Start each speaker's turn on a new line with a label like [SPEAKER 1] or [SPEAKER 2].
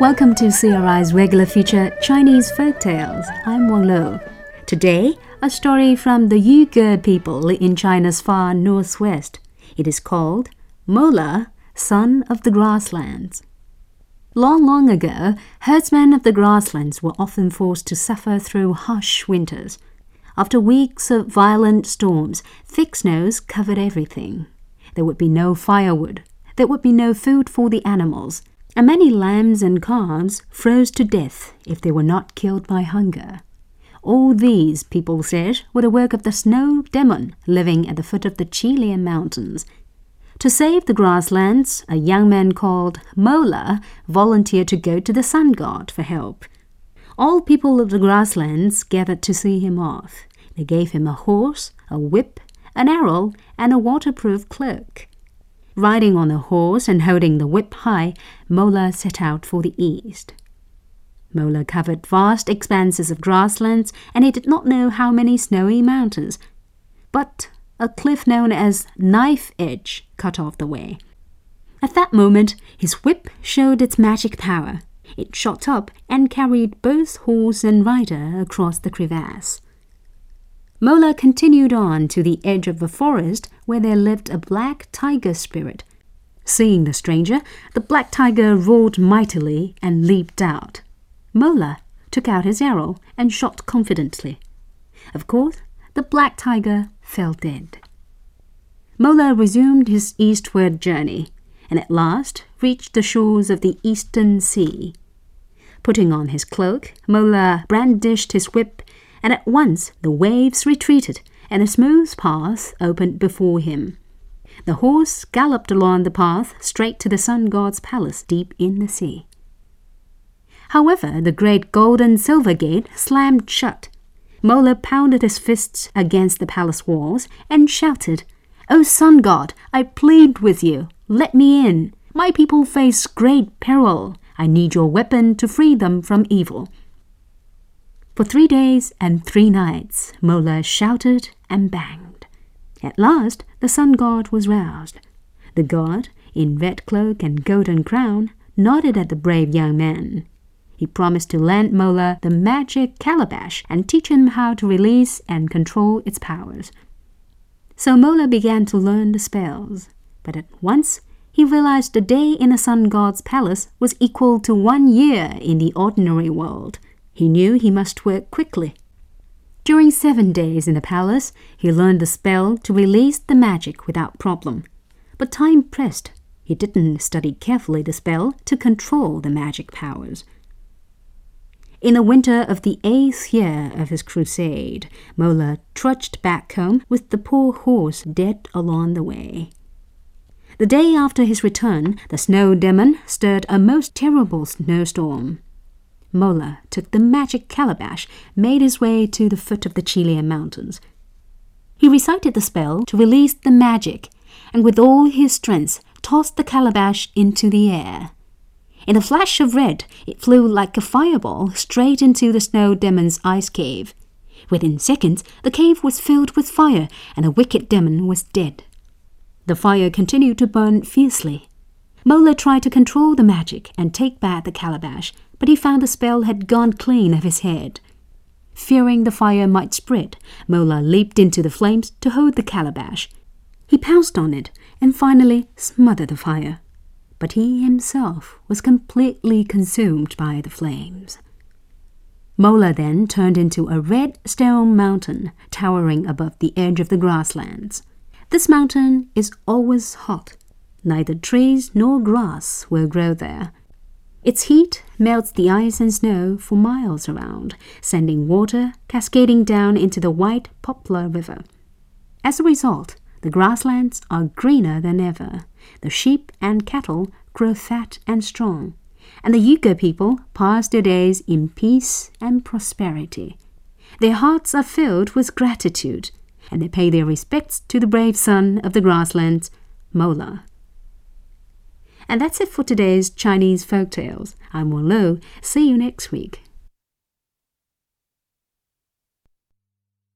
[SPEAKER 1] Welcome to CRI's regular feature Chinese Folk Tales. I'm Wang Lo. Today, a story from the Uyghur people in China's far northwest. It is called Mola, Son of the Grasslands. Long, long ago, herdsmen of the grasslands were often forced to suffer through harsh winters. After weeks of violent storms, thick snows covered everything. There would be no firewood. There would be no food for the animals and many lambs and calves froze to death if they were not killed by hunger. All these, people said, were the work of the snow demon living at the foot of the Qilian mountains. To save the grasslands, a young man called Mola volunteered to go to the sun god for help. All people of the grasslands gathered to see him off. They gave him a horse, a whip, an arrow, and a waterproof cloak. Riding on a horse and holding the whip high, Mola set out for the east. Mola covered vast expanses of grasslands, and he did not know how many snowy mountains. But a cliff known as Knife Edge cut off the way. At that moment, his whip showed its magic power. It shot up and carried both horse and rider across the crevasse. Mola continued on to the edge of the forest where there lived a black tiger spirit. Seeing the stranger, the black tiger roared mightily and leaped out. Mola took out his arrow and shot confidently. Of course, the black tiger fell dead. Mola resumed his eastward journey and at last reached the shores of the eastern sea. Putting on his cloak, Mola brandished his whip and at once the waves retreated, and a smooth path opened before him. The horse galloped along the path straight to the sun god's palace deep in the sea. However, the great golden silver gate slammed shut. Mola pounded his fists against the palace walls and shouted, O sun god, I plead with you, let me in. My people face great peril. I need your weapon to free them from evil. For three days and three nights, Mola shouted and banged. At last, the sun god was roused. The god, in red cloak and golden crown, nodded at the brave young man. He promised to lend Mola the magic calabash and teach him how to release and control its powers. So Mola began to learn the spells, but at once he realized a day in the sun god's palace was equal to one year in the ordinary world. He knew he must work quickly. During seven days in the palace, he learned the spell to release the magic without problem. But time pressed. He didn't study carefully the spell to control the magic powers. In the winter of the eighth year of his crusade, Mola trudged back home with the poor horse dead along the way. The day after his return, the snow demon stirred a most terrible snowstorm. Mola took the magic calabash, made his way to the foot of the Qilian mountains. He recited the spell to release the magic, and with all his strength tossed the calabash into the air. In a flash of red, it flew like a fireball straight into the snow demon's ice cave. Within seconds, the cave was filled with fire, and the wicked demon was dead. The fire continued to burn fiercely. Mola tried to control the magic and take back the calabash, but he found the spell had gone clean of his head. Fearing the fire might spread, Mola leaped into the flames to hold the calabash. He pounced on it and finally smothered the fire. But he himself was completely consumed by the flames. Mola then turned into a red stone mountain towering above the edge of the grasslands. This mountain is always hot. Neither trees nor grass will grow there, its heat melts the ice and snow for miles around, sending water cascading down into the white Poplar River. As a result, the grasslands are greener than ever. The sheep and cattle grow fat and strong, and the Uyghur people pass their days in peace and prosperity. Their hearts are filled with gratitude, and they pay their respects to the brave son of the grasslands, Mola. And that's it for today's Chinese folk tales. I'm Wen Lo. See you next week.